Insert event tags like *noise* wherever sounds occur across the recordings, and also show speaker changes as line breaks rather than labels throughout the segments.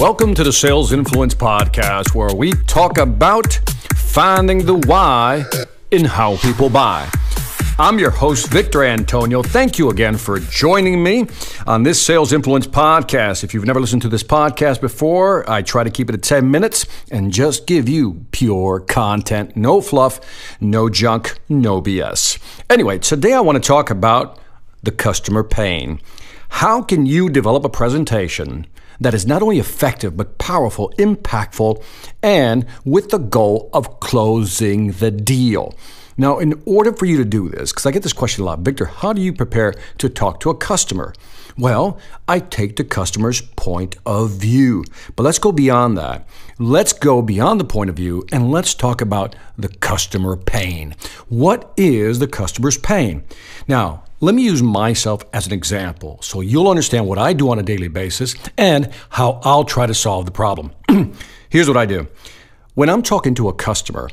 Welcome to the Sales Influence Podcast, where we talk about finding the why in how people buy. I'm your host, Victor Antonio. Thank you again for joining me on this Sales Influence podcast. If you've never listened to this podcast before, I try to keep it at 10 minutes and just give you pure content. No fluff, no junk, no BS. Anyway, today I want to talk about the customer pain. How can you develop a presentation that is not only effective, but powerful, impactful, and with the goal of closing the deal? Now, in order for you to do this, because I get this question a lot, Victor, how do you prepare to talk to a customer? Well, I take the customer's point of view. But let's go beyond that. Let's go beyond the point of view and let's talk about the customer pain. What is the customer's pain? Now, let me use myself as an example so you'll understand what I do on a daily basis and how I'll try to solve the problem. *clears throat* Here's what I do. When I'm talking to a customer,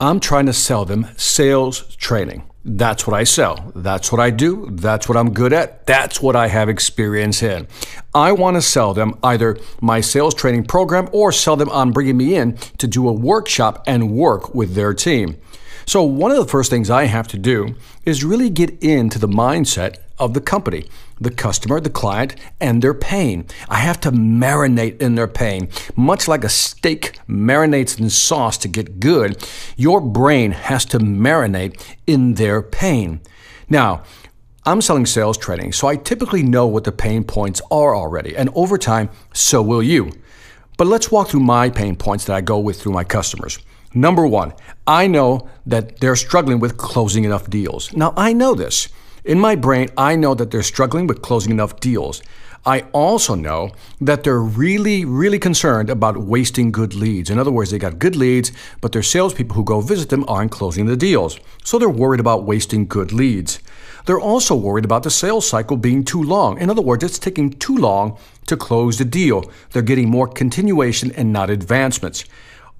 I'm trying to sell them sales training. That's what I sell. That's what I do. That's what I'm good at. That's what I have experience in. I want to sell them either my sales training program or sell them on bringing me in to do a workshop and work with their team. So, one of the first things I have to do is really get into the mindset of the company, the customer, the client, and their pain. I have to marinate in their pain. Much like a steak marinates in sauce to get good, your brain has to marinate in their pain. Now, I'm selling sales training, so I typically know what the pain points are already, and over time, so will you. But let's walk through my pain points that I go with through my customers. Number one, I know that they're struggling with closing enough deals. Now, I know this. In my brain, I know that they're struggling with closing enough deals. I also know that they're really, really concerned about wasting good leads. In other words, they got good leads, but their salespeople who go visit them aren't closing the deals. So they're worried about wasting good leads. They're also worried about the sales cycle being too long. In other words, it's taking too long to close the deal. They're getting more continuation and not advancements.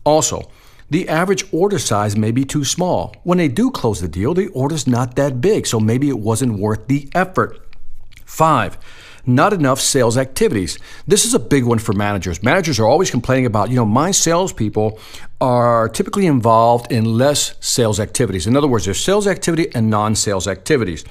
Also, the average order size may be too small. When they do close the deal, the order's not that big, so maybe it wasn't worth the effort. Five, not enough sales activities. This is a big one for managers. Managers are always complaining about, you know, my salespeople are typically involved in less sales activities. In other words, there's sales activity and non sales activities.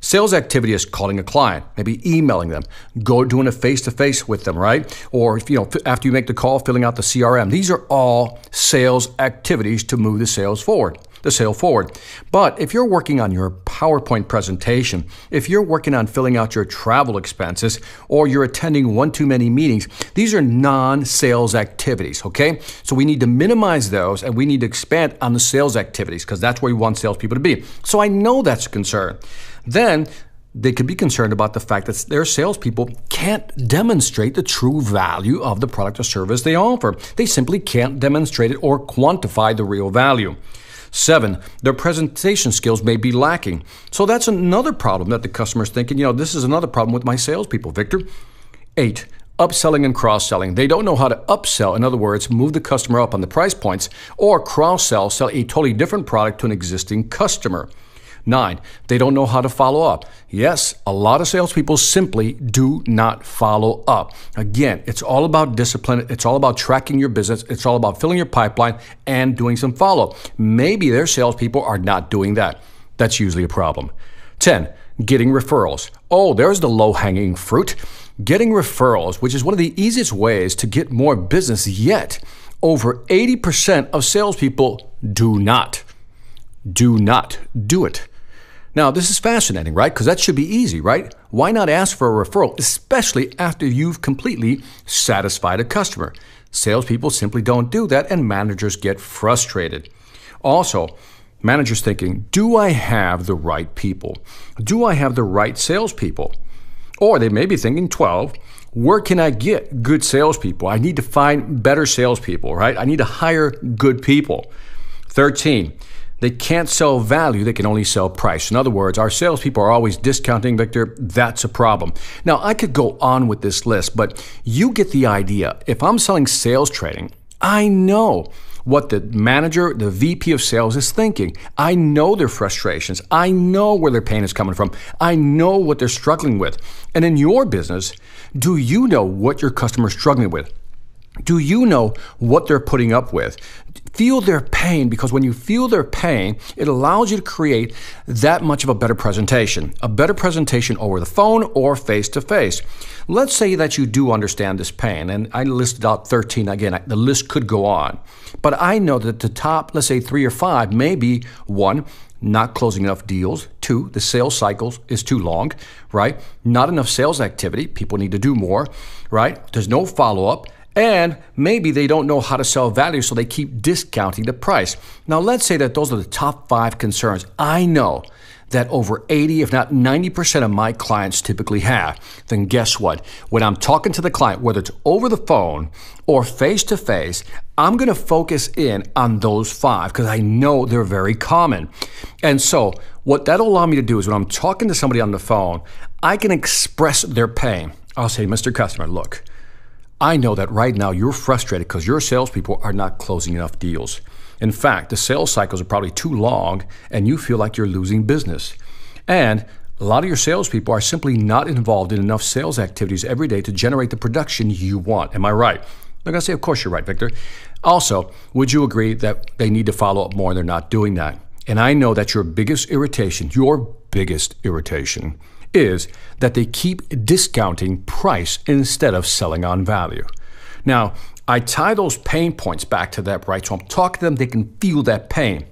Sales activity is calling a client, maybe emailing them, go doing a face to face with them, right? Or you know, after you make the call, filling out the CRM. These are all sales activities to move the sales forward the sale forward. But if you're working on your PowerPoint presentation, if you're working on filling out your travel expenses, or you're attending one too many meetings, these are non sales activities, okay? So we need to minimize those and we need to expand on the sales activities because that's where we want salespeople to be. So I know that's a concern. Then they could be concerned about the fact that their salespeople can't demonstrate the true value of the product or service they offer. They simply can't demonstrate it or quantify the real value. Seven, their presentation skills may be lacking. So that's another problem that the customer's thinking, you know, this is another problem with my salespeople, Victor. Eight, upselling and cross selling. They don't know how to upsell, in other words, move the customer up on the price points, or cross sell, sell a totally different product to an existing customer. Nine, they don't know how to follow up. Yes, a lot of salespeople simply do not follow up. Again, it's all about discipline. It's all about tracking your business. It's all about filling your pipeline and doing some follow up. Maybe their salespeople are not doing that. That's usually a problem. 10, getting referrals. Oh, there's the low hanging fruit. Getting referrals, which is one of the easiest ways to get more business, yet over 80% of salespeople do not. Do not do it. Now, this is fascinating, right? Because that should be easy, right? Why not ask for a referral, especially after you've completely satisfied a customer? Salespeople simply don't do that, and managers get frustrated. Also, managers thinking, do I have the right people? Do I have the right salespeople? Or they may be thinking, 12, where can I get good salespeople? I need to find better salespeople, right? I need to hire good people. 13, they can't sell value, they can only sell price. In other words, our salespeople are always discounting, Victor. That's a problem. Now, I could go on with this list, but you get the idea. If I'm selling sales training, I know what the manager, the VP of sales is thinking. I know their frustrations. I know where their pain is coming from. I know what they're struggling with. And in your business, do you know what your customer is struggling with? Do you know what they're putting up with? Feel their pain because when you feel their pain, it allows you to create that much of a better presentation, a better presentation over the phone or face to face. Let's say that you do understand this pain, and I listed out 13 again, the list could go on. But I know that the top, let's say three or five, may be one, not closing enough deals. Two, the sales cycle is too long, right? Not enough sales activity. People need to do more, right? There's no follow up. And maybe they don't know how to sell value, so they keep discounting the price. Now, let's say that those are the top five concerns. I know that over 80, if not 90% of my clients typically have, then guess what? When I'm talking to the client, whether it's over the phone or face to face, I'm going to focus in on those five because I know they're very common. And so, what that'll allow me to do is when I'm talking to somebody on the phone, I can express their pain. I'll say, Mr. Customer, look, I know that right now you're frustrated because your salespeople are not closing enough deals. In fact, the sales cycles are probably too long and you feel like you're losing business. And a lot of your salespeople are simply not involved in enough sales activities every day to generate the production you want. Am I right? I'm going to say, of course you're right, Victor. Also, would you agree that they need to follow up more and they're not doing that? And I know that your biggest irritation, your biggest irritation, is that they keep discounting price instead of selling on value. Now, I tie those pain points back to that, right? So I'm talking to them, they can feel that pain.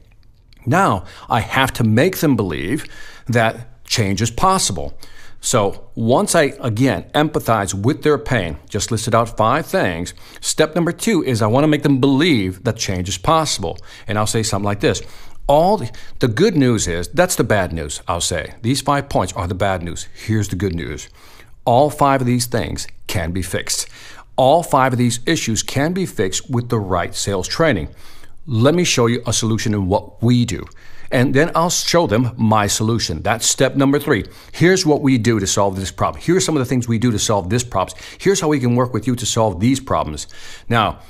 Now, I have to make them believe that change is possible. So once I, again, empathize with their pain, just listed out five things, step number two is I want to make them believe that change is possible. And I'll say something like this all the, the good news is that's the bad news, I'll say. These five points are the bad news. Here's the good news. All five of these things can be fixed. All five of these issues can be fixed with the right sales training. Let me show you a solution in what we do. And then I'll show them my solution. That's step number three. Here's what we do to solve this problem. Here's some of the things we do to solve this problem. Here's how we can work with you to solve these problems. Now,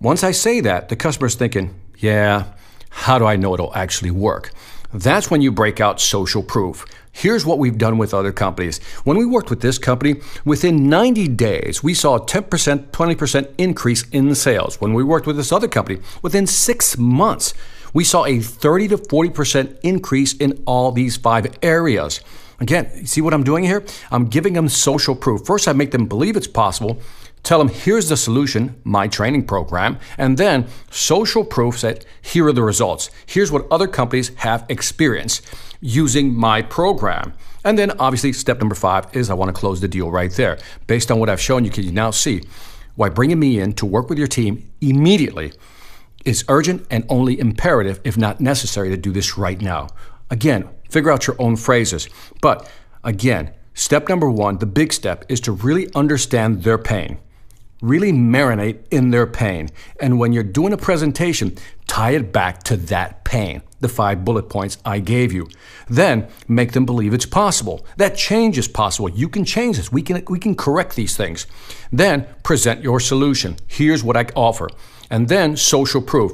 once I say that, the customer's thinking, yeah, how do I know it'll actually work? That's when you break out social proof. Here's what we've done with other companies. When we worked with this company, within 90 days, we saw a 10%, 20% increase in sales. When we worked with this other company, within six months, we saw a 30 to 40% increase in all these five areas. Again, see what I'm doing here? I'm giving them social proof. First, I make them believe it's possible tell them here's the solution, my training program, and then social proof that here are the results. Here's what other companies have experienced using my program. And then obviously step number five is I want to close the deal right there. Based on what I've shown you, can you now see why bringing me in to work with your team immediately is urgent and only imperative, if not necessary, to do this right now. Again, figure out your own phrases. But again, step number one, the big step, is to really understand their pain really marinate in their pain. And when you're doing a presentation, tie it back to that pain, the five bullet points I gave you. Then make them believe it's possible. That change is possible. You can change this. We can, we can correct these things. Then present your solution. Here's what I offer. And then social proof.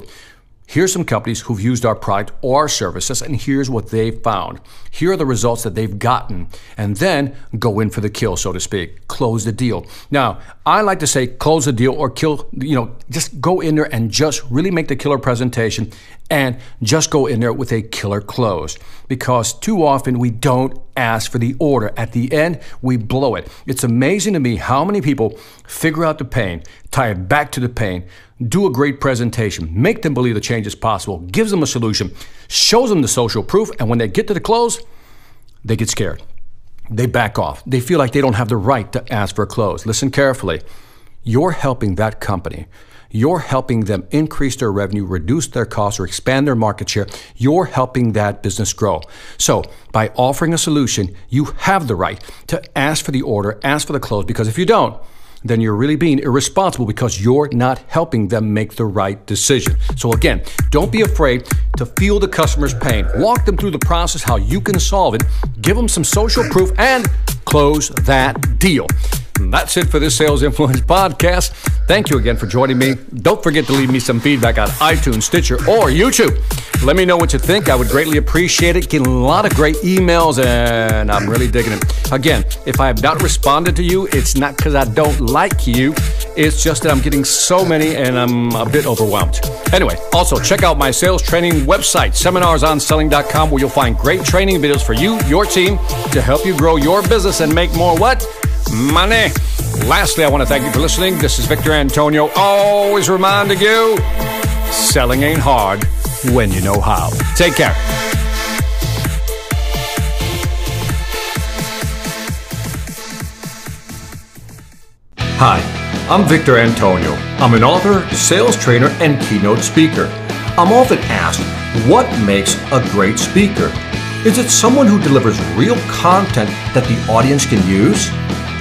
Here's some companies who've used our product or services, and here's what they've found. Here are the results that they've gotten, and then go in for the kill, so to speak. Close the deal. Now, I like to say close the deal or kill, you know, just go in there and just really make the killer presentation and just go in there with a killer close. Because too often we don't ask for the order. At the end, we blow it. It's amazing to me how many people figure out the pain, tie it back to the pain, do a great presentation, make them believe the change is possible, gives them a solution, shows them the social proof, and when they get to the close, they get scared. They back off. They feel like they don't have the right to ask for a close. Listen carefully. You're helping that company. You're helping them increase their revenue, reduce their costs, or expand their market share. You're helping that business grow. So, by offering a solution, you have the right to ask for the order, ask for the close, because if you don't, then you're really being irresponsible because you're not helping them make the right decision. So, again, don't be afraid to feel the customer's pain. Walk them through the process, how you can solve it, give them some social proof, and close that deal. That's it for this Sales Influence *laughs* podcast. Thank you again for joining me. Don't forget to leave me some feedback on iTunes, Stitcher, or YouTube. Let me know what you think. I would greatly appreciate it. Getting a lot of great emails, and I'm really digging it. Again, if I have not responded to you, it's not because I don't like you. It's just that I'm getting so many and I'm a bit overwhelmed. Anyway, also check out my sales training website, seminarsonselling.com, where you'll find great training videos for you, your team, to help you grow your business and make more what? Money. Lastly, I want to thank you for listening. This is Victor Antonio, always reminding you selling ain't hard when you know how. Take care. Hi, I'm Victor Antonio. I'm an author, sales trainer, and keynote speaker. I'm often asked, what makes a great speaker? Is it someone who delivers real content that the audience can use?